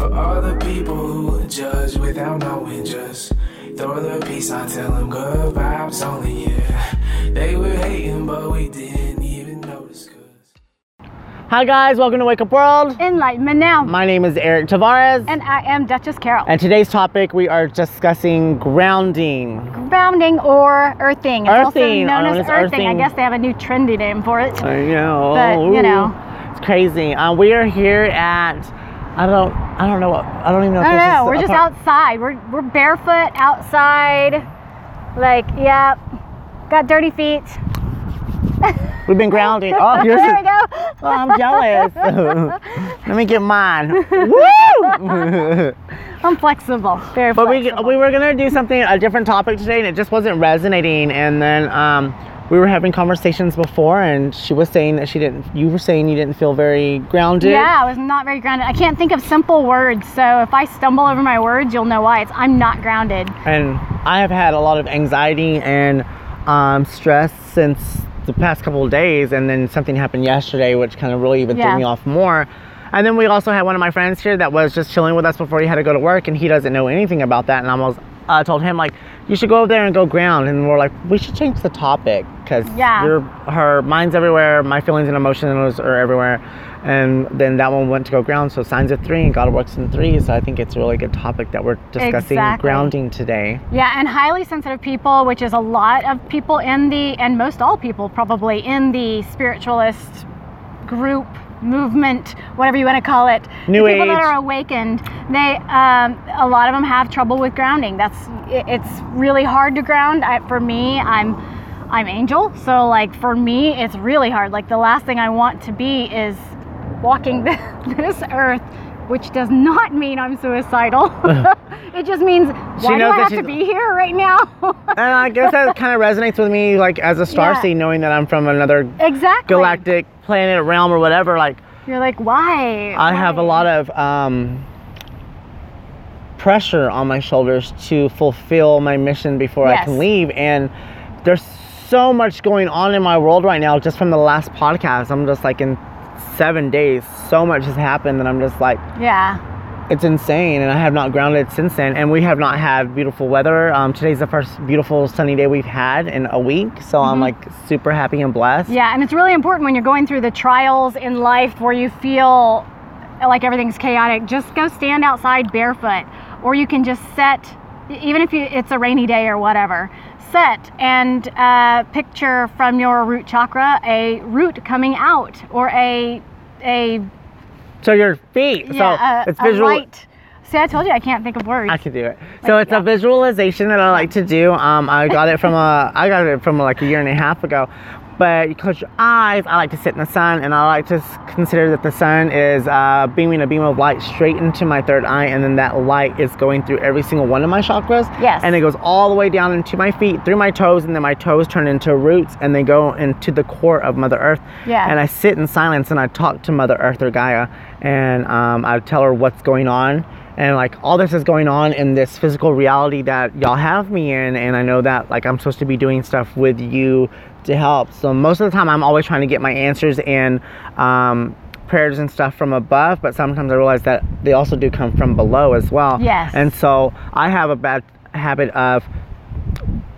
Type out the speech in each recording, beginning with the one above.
For all the people who judge without knowing, just throw the peace sign, tell them good vibes only, yeah. They were hating, but we didn't even notice. Cause Hi guys, welcome to Wake Up World. Enlightenment now. My name is Eric Tavares. and I am Duchess Carol. And today's topic we are discussing grounding. Grounding or earthing. It's Earthing, also known oh, as it's earthing. I guess they have a new trendy name for it. I know. But, you know. It's crazy. Uh, we are here at I don't I don't know what I don't even know I don't this know. We're just part- outside. We're we're barefoot outside. Like, yeah. Got dirty feet. We've been grounding. Oh, yours there we go. oh, I'm jealous. Let me get mine. Woo! I'm flexible. Very But we, we were gonna do something a different topic today, and it just wasn't resonating. And then um, we were having conversations before, and she was saying that she didn't. You were saying you didn't feel very grounded. yeah, I was not very grounded. I can't think of simple words, so if I stumble over my words, you'll know why. It's I'm not grounded. And I have had a lot of anxiety and um, stress since the past couple of days, and then something happened yesterday, which kind of really even Yeah. threw me off more. And then we also had one of my friends here that was just chilling with us before he had to go to work, and he doesn't know anything about that. And I almost uh, told him like, you should go over there and go ground. And we're like, we should change the topic because Yeah. her mind's everywhere, my feelings and emotions are everywhere. And then that one went to go ground. So signs of three, and God works in three. So I think it's a really good topic that we're discussing Exactly. grounding today. Yeah, and highly sensitive people, which is a lot of people in the, and most all people probably in the spiritualist group, movement, whatever you want to call it. New the people that are awakened, they, um, a lot of them have trouble with grounding. That's, it- it's really hard to ground. I, for me, I'm, I'm angel, so like for me, it's really hard. Like the last thing I want to be is walking this earth. Which does not mean I'm suicidal. it just means why do I have to be here right now? And I guess that kind of resonates with me, like as a star Yeah. seed, knowing that I'm from another exactly. galactic planet, realm, or whatever. Like You're like, why? I have a lot of um, pressure on my shoulders to fulfill my mission before I can leave, and there's so much going on in my world right now. Just from the last podcast, I'm just like in seven days, so much has happened, and I'm just like. Yeah. it's insane and i have not grounded since then and we have not had beautiful weather um, today's the first beautiful sunny day we've had in a week so i'm like super happy and blessed Mm-hmm. Yeah, and it's really important when you're going through the trials in life where you feel like everything's chaotic. Just go stand outside barefoot, or you can just set, even if you, it's a rainy day or whatever. Set and uh, picture from your root chakra a root coming out, or a a so your feet yeah so a, it's visual light. See, I told you I can't think of words. I can do it. So it's yeah. a visualization that I like to do. Um, I got it from a, I got it from like a year and a half ago. But you close your eyes. I like to sit in the sun, and I like to consider that the sun is uh, beaming a beam of light straight into my third eye, and then that light is going through every single one of my chakras. Yes. And it goes all the way down into my feet, through my toes, and then my toes turn into roots, and they go into the core of Mother Earth. Yeah. And I sit in silence and I talk to Mother Earth or Gaia, and um, I tell her what's going on. And like all this is going on in this physical reality that y'all have me in, and I know that like I'm supposed to be doing stuff with you to help. So most of the time, I'm always trying to get my answers and um, prayers and stuff from above, but sometimes I realize that they also do come from below as well. Yes. And so I have a bad habit of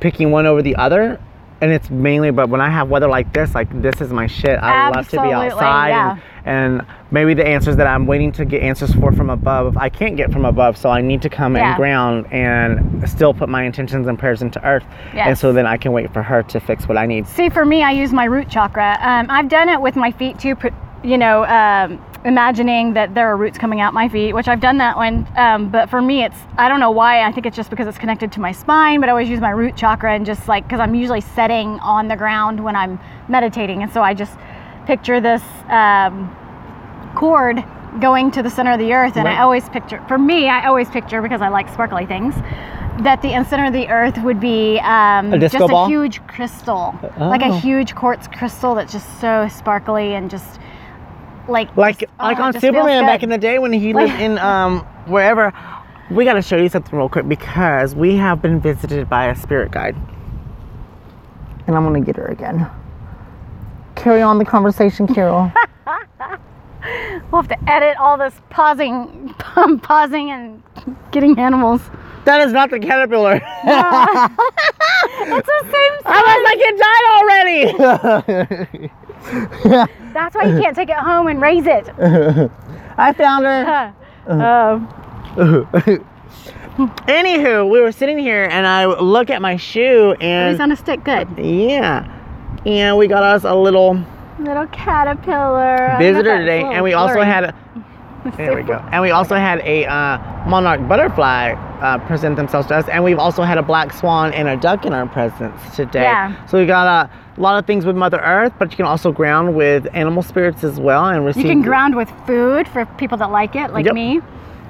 picking one over the other and it's mainly but when i have weather like this like this is my shit i love to be outside yeah. and, and maybe the answers that i'm waiting to get answers for from above i can't get from above so i need to come Yeah. and ground and still put my intentions and prayers into earth and so then i can wait for her to fix what i need See, for me, I use my root chakra. Um, I've done it with my feet too. You know, um, imagining that there are roots coming out my feet, which I've done that one. Um, but for me, it's I don't know why. I think it's just because it's connected to my spine. But I always use my root chakra and just like because I'm usually setting on the ground when I'm meditating, and so I just picture this um, cord going to the center of the earth, and Right. I always picture. For me, I always picture because I like sparkly things. That the center of the earth would be um, A just ball? a huge crystal, like a Oh. huge quartz crystal that's just so sparkly and just like like just- like oh, on Superman back in the day when he lived in um wherever. We got to show you something real quick because we have been visited by a spirit guide, and I'm gonna get her again. Carry on the conversation, Carol. We'll have to edit all this pausing, pausing, and getting animals. That is not the caterpillar. It's the same. I was like, it died already. That's why you can't take it home and raise it. I found her. Oh, Anywho, we were sitting here and I look at my shoe and he's on a stick. Good. yeah, and we got us a little Little caterpillar. Visitor today, and we also had a there we go, and we also had a uh, monarch butterfly uh, present themselves to us, and we've also had a black swan and a duck in our presence today. Yeah. So we got a lot of things with Mother Earth, but you can also ground with animal spirits as well, and receive. You can ground with food for people that like it, like Yep. me.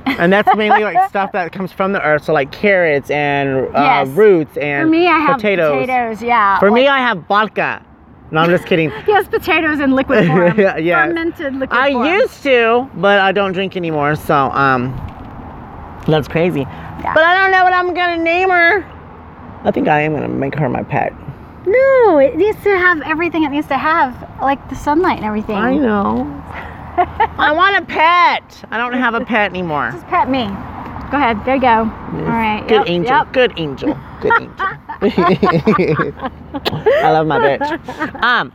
and that's mainly like stuff that comes from the earth, so like carrots and uh, Yes. roots and For me, I have potatoes. potatoes. yeah. For me, I have vodka. No, I'm just kidding. he has potatoes in liquid form. Yeah, yes. Fermented liquid I form. used to, but I don't drink anymore. So, um, that's crazy. But I don't know what I'm gonna name her. I think I am gonna make her my pet. No, it needs to have everything it needs to have, like the sunlight and everything. I know. I want a pet. I don't have a pet anymore. Just pet me. Go ahead. There you go. All right. Good yep, angel. Yep. Good angel. Good angel. I love my bitch. Um,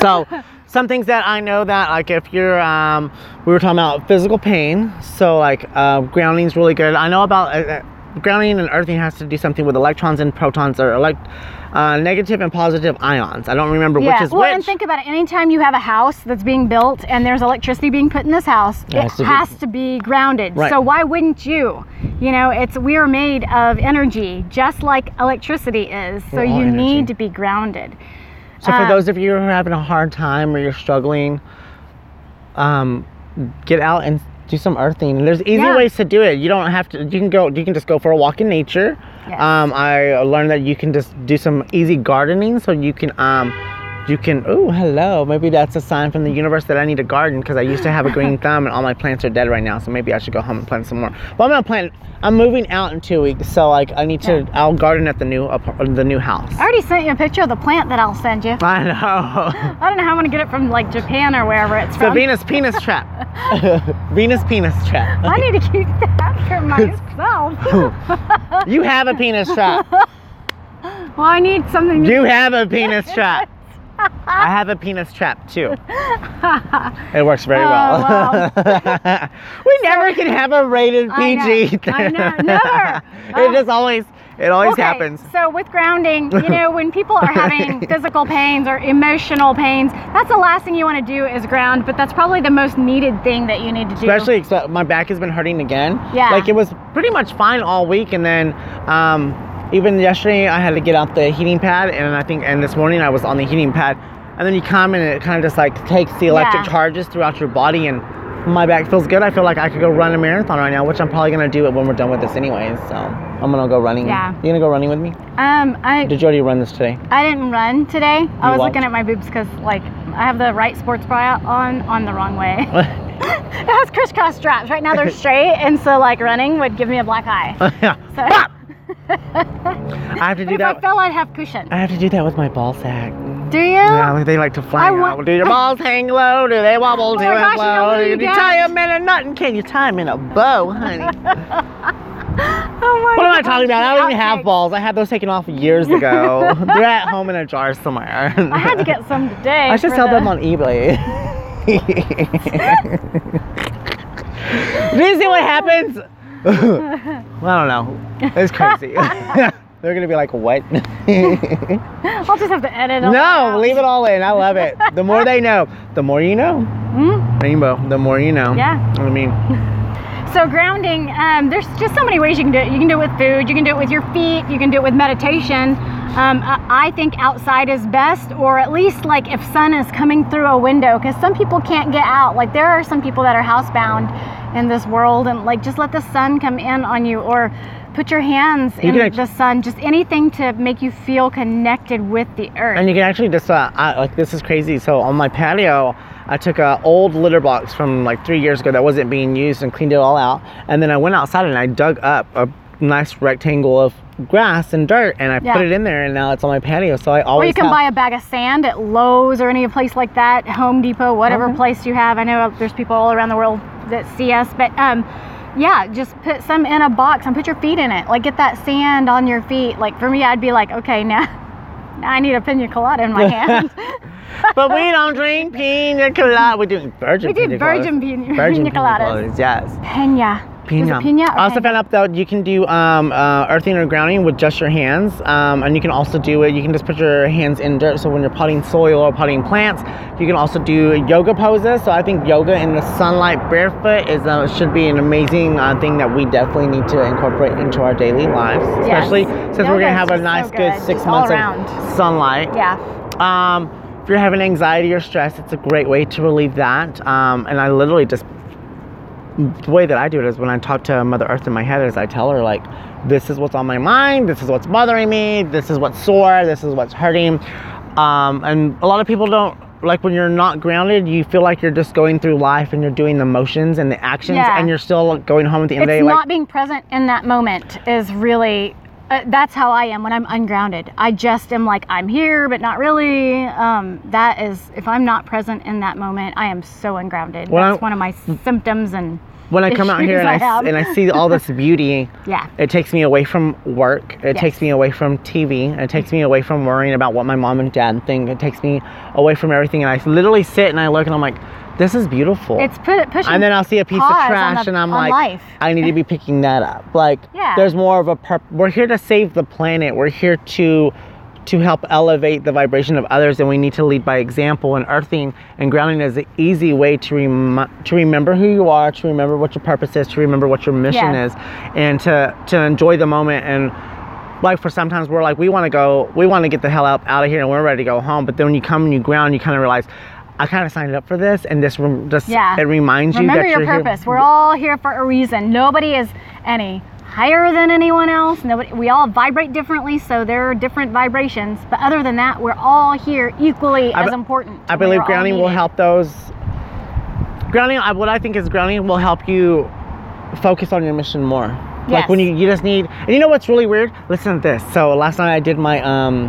so some things that I know that like if you're um, we were talking about physical pain. So like uh, grounding's really good. I know about uh, uh, grounding and earthing has to do something with electrons and protons or elect uh, negative and positive ions. I don't remember Yeah. which is well, which. and think about it. Anytime you have a house that's being built and there's electricity being put in this house, It it has to be- has to be grounded. Right. So why wouldn't you? You know, it's we are made of energy, just like electricity is. So you energy. need to be grounded. So for Uh, those of you who are having a hard time or you're struggling, um, get out and do some earthing. There's easy Yeah. ways to do it. You don't have to. You can go. You can just go for a walk in nature. Yes. Um, I learned that you can just do some easy gardening. So you can um, you can. Oh, hello. Maybe that's a sign from the universe that I need a garden because I used to have a green thumb and all my plants are dead right now. So maybe I should go home and plant some more. Well, I'm gonna plant. I'm moving out in two weeks, so like I need to. I'll garden at the new apar- the new house. I already sent you a picture of the plant that I'll send you. I know. I don't know how I'm gonna get it from like Japan or wherever it's from. Venus penis trap. Venus penis trap. I need to keep that for myself. You have a penis trap. well, I need something. To You have a penis trap. I have a penis trap too. It works very Oh, well. we never can have a rated I know. PG. I know. Never. it just always, it always Okay, happens. So with grounding, you know, when people are having physical pains or emotional pains, that's the last thing you want to do is ground. But that's probably the most needed thing that you need to do. Especially, except my back has been hurting again. Yeah. Like it was pretty much fine all week, and then um, even yesterday I had to get out the heating pad, and I think, and this morning I was on the heating pad, and then you come and it kind of just like takes the electric Yeah. charges throughout your body, and my back feels good. I feel like I could go run a marathon right now, which I'm probably gonna do it when we're done with this anyways. So I'm gonna go running. Yeah. You gonna go running with me? um, I Did you already run this today? I didn't run today. I was walked? looking at my boobs because like I have the right sports bra on on the wrong way. it has crisscross straps. Right now they're straight, and so like running would give me a black eye. yeah. So, I have to do if I that. fell, I'd have cushion. I have to do that with my ball sack. Do you? Yeah, they like to fly I want- out. Do your balls hang low? Do they wobble Oh and gosh, you know flow? what Do you you tie them in a knot? And can you tie them in a bow, honey? Oh my what am I talking about? I don't even have balls. I had those taken off years ago. They're at home in a jar somewhere. I had to get some today. I should sell the- them on eBay. Do you see what happens? I don't know. It's crazy. They're gonna be like, what? I'll just have to edit. no, leave it all in. I love it. The more they know, the more you know. Hmm? Rainbow, the more you know. Yeah. I mean, So grounding, um, there's just so many ways you can do it. You can do it with food. You can do it with your feet. You can do it with meditation. Um, I, I think outside is best, or at least like if sun is coming through a window, because some people can't get out. Like there are some people that are housebound in this world, and like just let the sun come in on you, or put your hands You in the sun. Just anything to make you feel connected with the earth. and you can actually just, uh, I, like, this is crazy. So on my patio, I took a old litter box from like three years ago that wasn't being used and cleaned it all out. And then I went outside and I dug up a nice rectangle of grass and dirt, and I Yeah. put it in there, and now it's on my patio. So I Or always you can have- buy a bag of sand at Lowe's or any place like that, Home Depot, whatever Okay. place you have. I know there's people all around the world that see us, but um, yeah, just put some in a box and put your feet in it. Like get that sand on your feet. Like for me, I'd be like, okay, now, now I need a pina colada in my hand. but we don't drink pina colada. We do virgin. We do pina virgin coladas. pina- virgin pina coladas. Yes. Pena. Pina. pina or I also found out that you can do um, uh, earthing or grounding with just your hands, um, and you can also do it. You can just put your hands in dirt. So when you're potting soil or potting plants, you can also do yoga poses. So I think yoga in the sunlight barefoot is uh, should be an amazing uh, thing that we definitely need to incorporate into our daily lives, especially since we're gonna have a just so nice, good, good, six just months of sunlight. Yeah. Um, if you're having anxiety or stress, it's a great way to relieve that. Um, and I literally just, the way that I do it is when I talk to Mother Earth in my head, is I tell her like, this is what's on my mind, this is what's bothering me, this is what's sore, this is what's hurting. Um, and a lot of people don't like when you're not grounded, you feel like you're just going through life and you're doing the motions and the actions, Yeah. and you're still going home at the end It's of the day. not Like, being present in that moment is really. Uh, that's how I am when I'm ungrounded. I just am like I'm here, but not really. Um, that is, if I'm not present in that moment, I am so ungrounded. Well, that's I- one of my symptoms, and when I come out here and I I, and I see all this beauty, yeah, It takes me away from work. It Yes. takes me away from TV. It takes me away from worrying about what my mom and dad think. It takes me away from everything. And I literally sit and I look and I'm like, this is beautiful. it's put pushing. and then I'll see a piece of trash the- and I'm like, life. I need to be picking that up. Like, Yeah. there's more of a purp We're here to save the planet. We're here to to help elevate the vibration of others and we need to lead by example and earthing and grounding is an easy way to rem- to remember who you are to remember what your purpose is to remember what your mission Yeah. is and to to enjoy the moment and like for sometimes we're like we want to go we want to get the hell out, out of here and we're ready to go home but then when you come and you ground you kind of realize I kind of signed up for this and this just Yeah. it reminds you Remember that your you're here- purpose. We're all here for a reason. Nobody is any higher than anyone else. Nobody. We all vibrate differently, so there are different vibrations. But other than that, we're all here equally I as important. I believe grounding will help those. Grounding, I- what I think is grounding will help you focus on your mission more. Like when you, you just need, and you know what's really weird? Listen to this. So last night I did my um,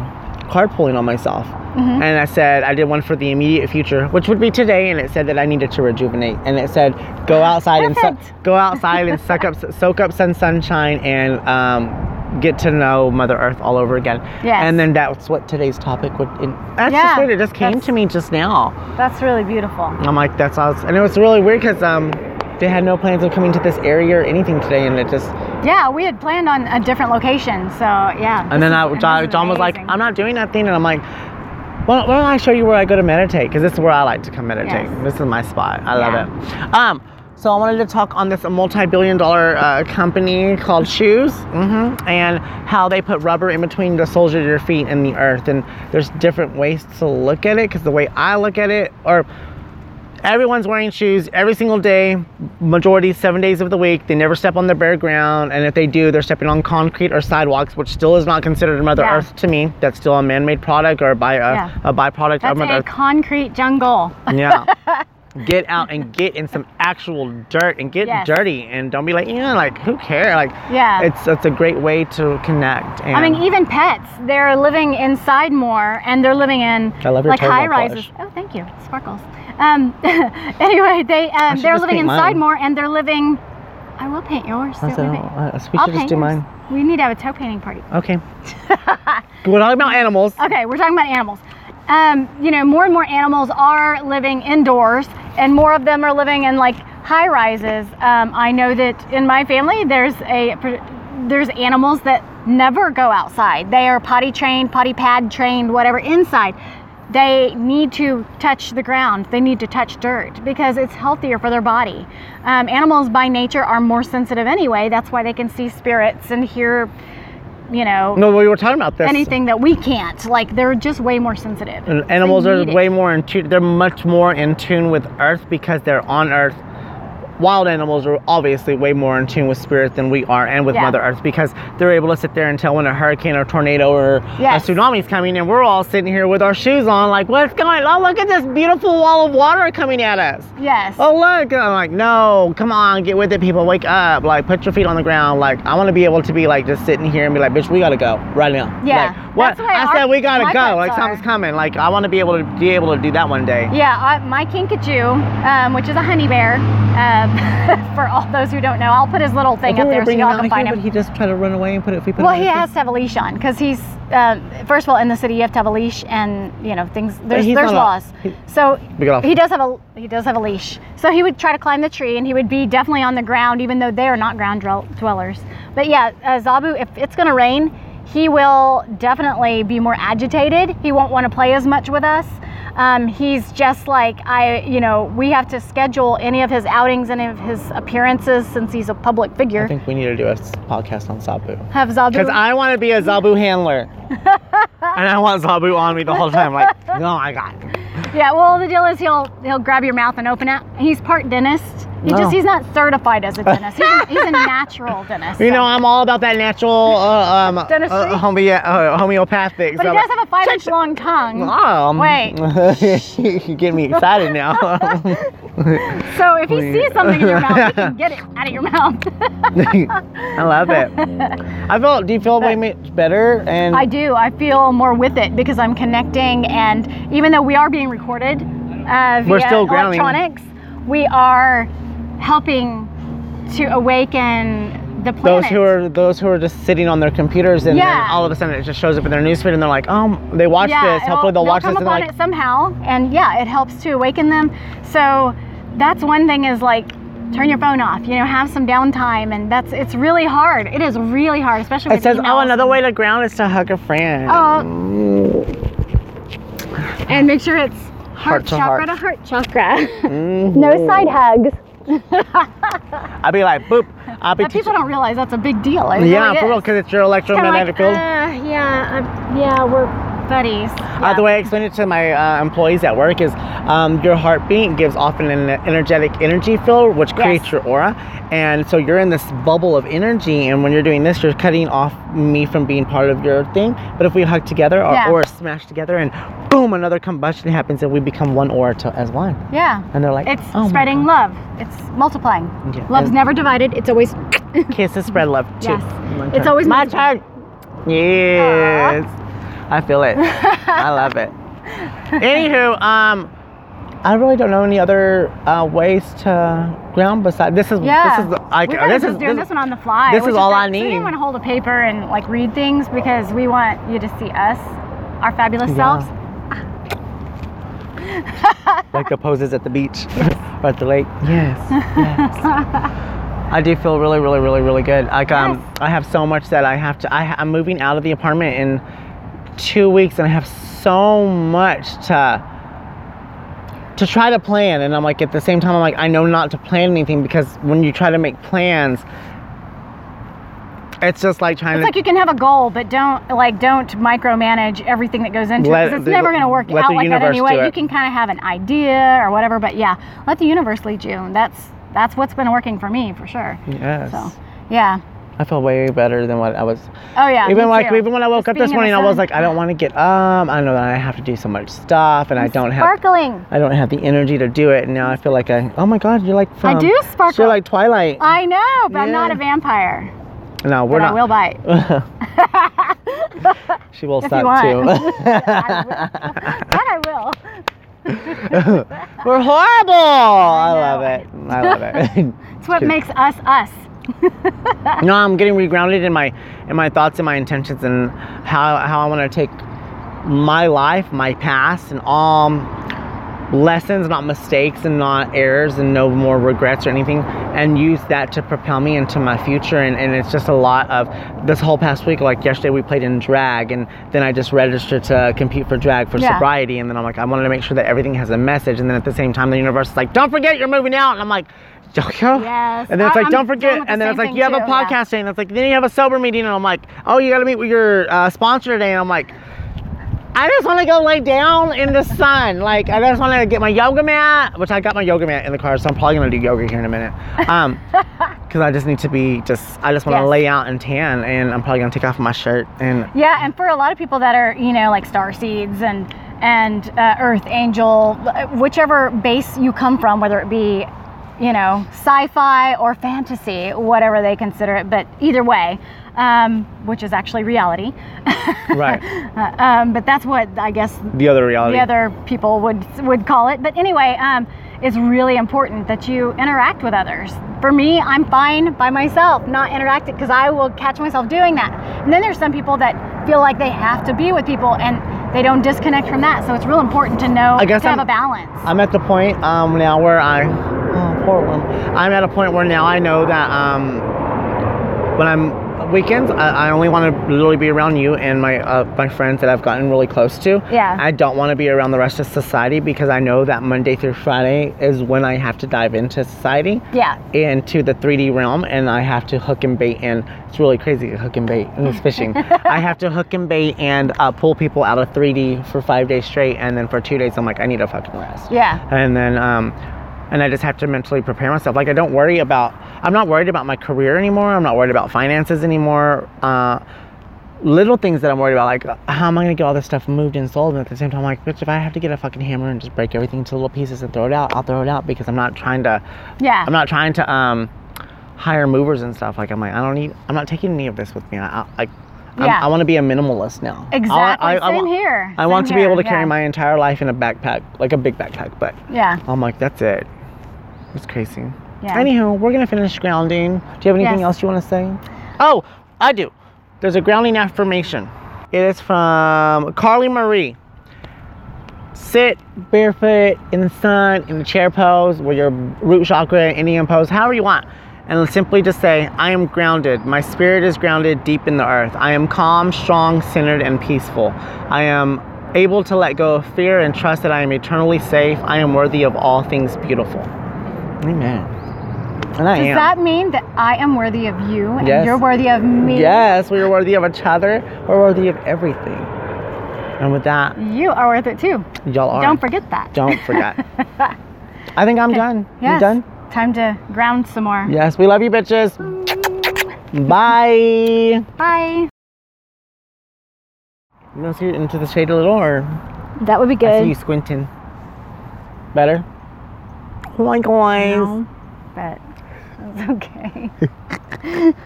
card pulling on myself. Mm-hmm. And I said I did one for the immediate future, which would be today, and it said that I needed to rejuvenate. And it said go outside and su- go outside and suck up, soak up some sunshine, and um, get to know Mother Earth all over again. Yes. And then that's what today's topic would. In, that's Yeah, just weird. It just came to me just now. That's really beautiful. I'm like, that's awesome. And it was really weird because um, they had no plans of coming to this area or anything today, and it just. Yeah, we had planned on a different location, so yeah. And then I, John, John was like. I'm not doing nothing, and I'm like, well, why don't I show you where I go to meditate? Because this is where I like to come meditate. Yes. This is my spot. I love Yeah. it. Um, so I wanted to talk on this multi-billion-dollar uh, company called Shoes, hmm and how they put rubber in between the soles of your feet and the earth. And there's different ways to look at it. Because the way I look at it, or everyone's wearing shoes every single day, majority seven days of the week. They never step on the bare ground, and if they do, they're stepping on concrete or sidewalks, which still is not considered Mother Yeah. Earth to me. That's still a man-made product or a, by, a, uh, Yeah. a byproduct That's of Mother a Earth. concrete jungle. Yeah. get out and get in some actual dirt and get Yes. dirty and don't be like, yeah, like who cares? Like, Yeah. it's it's a great way to connect. And I mean, even pets, they're living inside more and they're living in I love your like high rises. polish. Oh, thank you. Sparkles. Um, anyway, they um, they're living inside mine. more and they're living. I will paint yours. I so said, uh, we I'll should just do yours. mine. We need to have a toe painting party. Okay. We're talking about animals. Okay, we're talking about animals. Um, you know, more and more animals are living indoors, and more of them are living in like high rises. Um, I know that in my family, there's a there's animals that never go outside. They are potty trained, potty pad trained, whatever inside. They need to touch the ground. They need to touch dirt because it's healthier for their body. Um, animals by nature are more sensitive anyway. That's why they can see spirits and hear, you know, No, we were talking about this. anything that we can't. Like they're just way more sensitive. And animals are need it. way more in tune. They're much more in tune with Earth because they're on Earth wild animals are obviously way more in tune with spirit than we are and with Yeah. Mother Earth because they're able to sit there and tell when a hurricane or tornado or Yes. a tsunami is coming, and we're all sitting here with our shoes on, like, what's going on? Look at this beautiful wall of water coming at us. Yes. Oh look! I'm like, no, come on, get with it, people. Wake up! Like, put your feet on the ground. Like, I want to be able to be like just sitting here and be like, bitch, we gotta go right now. Yeah, Like, what? that's I our- said we gotta go. Like are. something's coming. Like, I want to be able to be able to do that one day. Yeah, I, my kinkajou, um, which is a honey bear, um, for all those who don't know, I'll put his little thing If up there so bring y'all can find here, him. Would he just try to run away and put it? If we put Well, he on has to have a leash on because he's um, first of all in the city you have to have a leash and you know things. There's there's laws. he- so We get off. he does have a he does have a leash. So he would try to climb the tree and he would be definitely on the ground even though they are not ground dwellers. But yeah, uh, Zabu, if it's gonna rain, he will definitely be more agitated. He won't want to play as much with us. Um, he's just like I, you know, we have to schedule any of his outings, any of his appearances since he's a public figure. I think we need to do a podcast on Zabu. have Zabu. Because I want to be a Zabu handler. and I want Zabu on me the whole time. Like, oh my god. Yeah, well, the deal is he'll he'll grab your mouth and open it. He's part dentist. He Oh. just he's not certified as a dentist. He's a, he's a natural dentist. You so- know, I'm all about that natural uh, um, Dentistry? uh, homeo- uh, homeopathic. but he does have a five inch long tongue. Um, Wait. you get me excited now. So if he sees something in your mouth, he can get it out of your mouth. I love it. I feel. Do you feel way much better? And I do. I feel more with it because I'm connecting, and even though we are being recorded uh, via We're still grounding. electronics, we are helping to awaken the planet. those who are those who are just sitting on their computers and Yeah. then all of a sudden it just shows up in their newsfeed and they're like, oh, they watch yeah, this. Hopefully they'll, watch come this and like, it somehow, and yeah, it helps to awaken them. So that's one thing is like turn your phone off. You know, have some downtime, and that's it's really hard. It is really hard, especially it with says, oh, another way to ground is to hug a friend. Oh. and make sure it's Heart heart, to chakra heart. to heart chakra. Mhm. no side hugs. I'd be like, boop. I'll be But people don't realize that's a big deal. It Yeah, really for real, because it's your electromagnetic like, field. Uh, yeah, I'm- yeah, we're buddies. Uh, the way I explain it to my uh, employees at work is um, your heartbeat gives off an energetic energy field, which creates Yes. your aura. And so you're in this bubble of energy, and when you're doing this, you're cutting off me from being part of your thing. But if we hug together, our Yeah. auras smash together, and boom, another combustion happens, and we become one aura to, as one. Yeah. And they're like, It's "Oh spreading love. It's multiplying. Yeah, Love's and- never divided. It's always Kisses spread love too. Yes. It's always my turn. Yes, I feel it. I love it. Anywho, um, I really don't know any other uh, ways to ground besides this is yeah. this is like this just is doing this, this, one on the fly. this is all great. I we need. didn't want to hold a paper and like read things because we want you to see us, our fabulous Yeah. selves. like the poses at the beach or at the lake. Yes, yes. I do feel really, really, really, really good. Like um, Yes. I have so much that I have to. I, I'm moving out of the apartment in two weeks, and I have so much to to try to plan. And I'm like, at the same time, I'm like, I know not to plan anything because when you try to make plans, it's just like trying It's to. like you can have a goal, but don't like don't micromanage everything that goes into Let it because it's the- never going to work out like that anyway. You can kind of have an idea or whatever, but yeah, let the universe lead you. That's that's what's been working for me for sure. yes. So, yeah. I feel way better than what I was. Oh yeah. even like too. even when I woke Just up this being in the morning, I was like, I don't want to get up. I know that I have to do so much stuff, and I don't have sparkling. I don't have the energy to do it. And now I feel like I. Oh my God, you're like from. I do sparkle. You're like Twilight. I know, but I'm not a vampire. no, we're but not. I will bite. she will If suck too. That I will. we're horrible. I, know. love it. I love it. It's what makes us us. No, I'm getting regrounded in my in my thoughts and my intentions and how how I want to take my life, my past, and all lessons, not mistakes, and not errors, and no more regrets or anything, and use that to propel me into my future. And, and it's just a lot of this whole past week. Like yesterday, we played in drag, and then I just registered to compete for drag for Yeah. sobriety. And then I'm like, I wanted to make sure that everything has a message. And then at the same time, the universe is like, don't forget you're moving out. And I'm like, Yes. and then it's like, I'm don't forget. And then it's like, you have a too, yeah. podcast day. And it's like, then you have a sober meeting. And I'm like, oh, you got to meet with your uh, sponsor today. And I'm like, I just want to go lay down in the sun. Like I just want to get my yoga mat, which I got my yoga mat in the car, so I'm probably gonna do yoga here in a minute. Um, because I just need to be just. I just want to Yes. lay out and tan, and I'm probably gonna take off my shirt and. Yeah, and for a lot of people that are, you know, like star seeds and and uh, earth angel, whichever base you come from, whether it be, you know, sci-fi or fantasy, whatever they consider it, but either way, um, which is actually reality. Right. Uh, um, but that's what I guess The other reality. the other people would would call it. But anyway, um, it's really important that you interact with others. For me, I'm fine by myself, not interacting because I will catch myself doing that. And then there's some people that feel like they have to be with people and they don't disconnect from that. So it's real important to know I guess to have I'm- a balance. I'm at the point um, now where I, I'm at a point where now I know that um, when I'm weekends, I, I only want to literally be around you and my uh, my friends that I've gotten really close to. Yeah. I don't want to be around the rest of society because I know that Monday through Friday is when I have to dive into society. yeah. into the 3D realm and I have to hook and bait and it's really crazy hook and bait and it's fishing. I have to hook and bait and uh, pull people out of 3D for five days straight and then for two days I'm like I need a fucking rest. Yeah. And then um and I just have to mentally prepare myself. Like I don't worry about I'm not worried about my career anymore. I'm not worried about finances anymore. Uh little things that I'm worried about, like how am I gonna get all this stuff moved and sold? And at the same time, I'm like, bitch, if I have to get a fucking hammer and just break everything into little pieces and throw it out, I'll throw it out because I'm not trying to Yeah. I'm not trying to um hire movers and stuff. Like I'm like I don't need. I'm not taking any of this with me. I, I like. Yeah. I want to be a minimalist now. I- Exactly. I, I, Same wa- here. I want Same to be able to here. carry Yeah. my entire life in a backpack, like a big backpack. But Yeah. I'm like, that's it. It's crazy. Yeah. Anywho, we're gonna finish grounding. Do you have anything Yes. else you want to say? Oh, I do. There's a grounding affirmation. It is from Carly Marie. Sit barefoot in the sun in the chair pose with your root chakra, Indian pose, however you want. And simply just say, I am grounded. My spirit is grounded deep in the earth. I am calm, strong, centered, and peaceful. I am able to let go of fear and trust that I am eternally safe. I am worthy of all things beautiful. Amen. And I Does am. that mean that I am worthy of you and Yes. you're worthy of me? Yes, we are worthy of each other. We're worthy of everything. And with that, You are worth it too. y'all are. Don't forget that. Don't forget. I think I'm done. Yes. You done? Time to ground some more. Yes, we love you, bitches. Bye. Bye. You want to see into the shade a little, or That would be I good. see you squinting. Better. My god. No, but it's okay.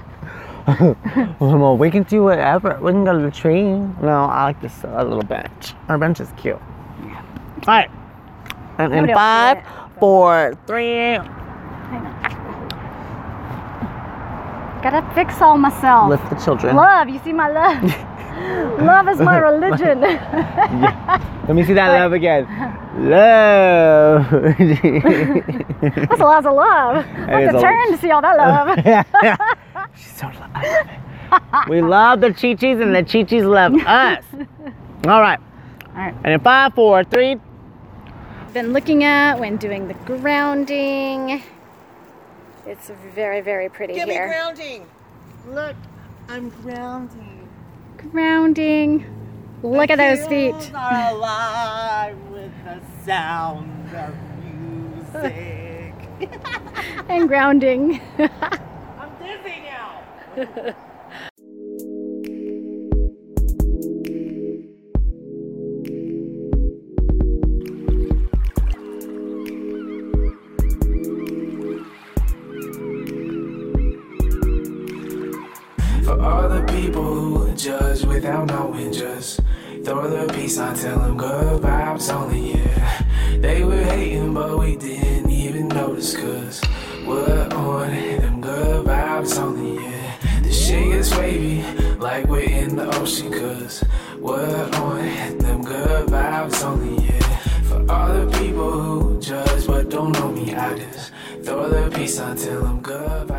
Well, we can do whatever. We can go to the tree. No, I like this a little bench. Our bench is cute. Yeah. All right. And in five, four, three. Gotta fix all myself. Lift the children. Love, you see my love? love is my religion. Let me see that love again. Love. That's a lot of love. I have to a- turn to see all that love. Yeah. She's so lo- love. We love the Chi-Chis and the Chi-Chis love us. All right. All right. And in five, four, three. Been looking at when doing the grounding. It's very, very pretty here. grounding. Look, I'm grounding. Grounding. Look at those feet. Are alive with the sound of music. And grounding. I'm dizzy now. peace sign, tell them good vibes only, yeah. They were hating, but we didn't even notice, cause we're on them good vibes only, yeah. The shit is wavy, like we're in the ocean, cause we're on them good vibes only, yeah. For all the people who judge but don't know me, I just throw the peace tell them good.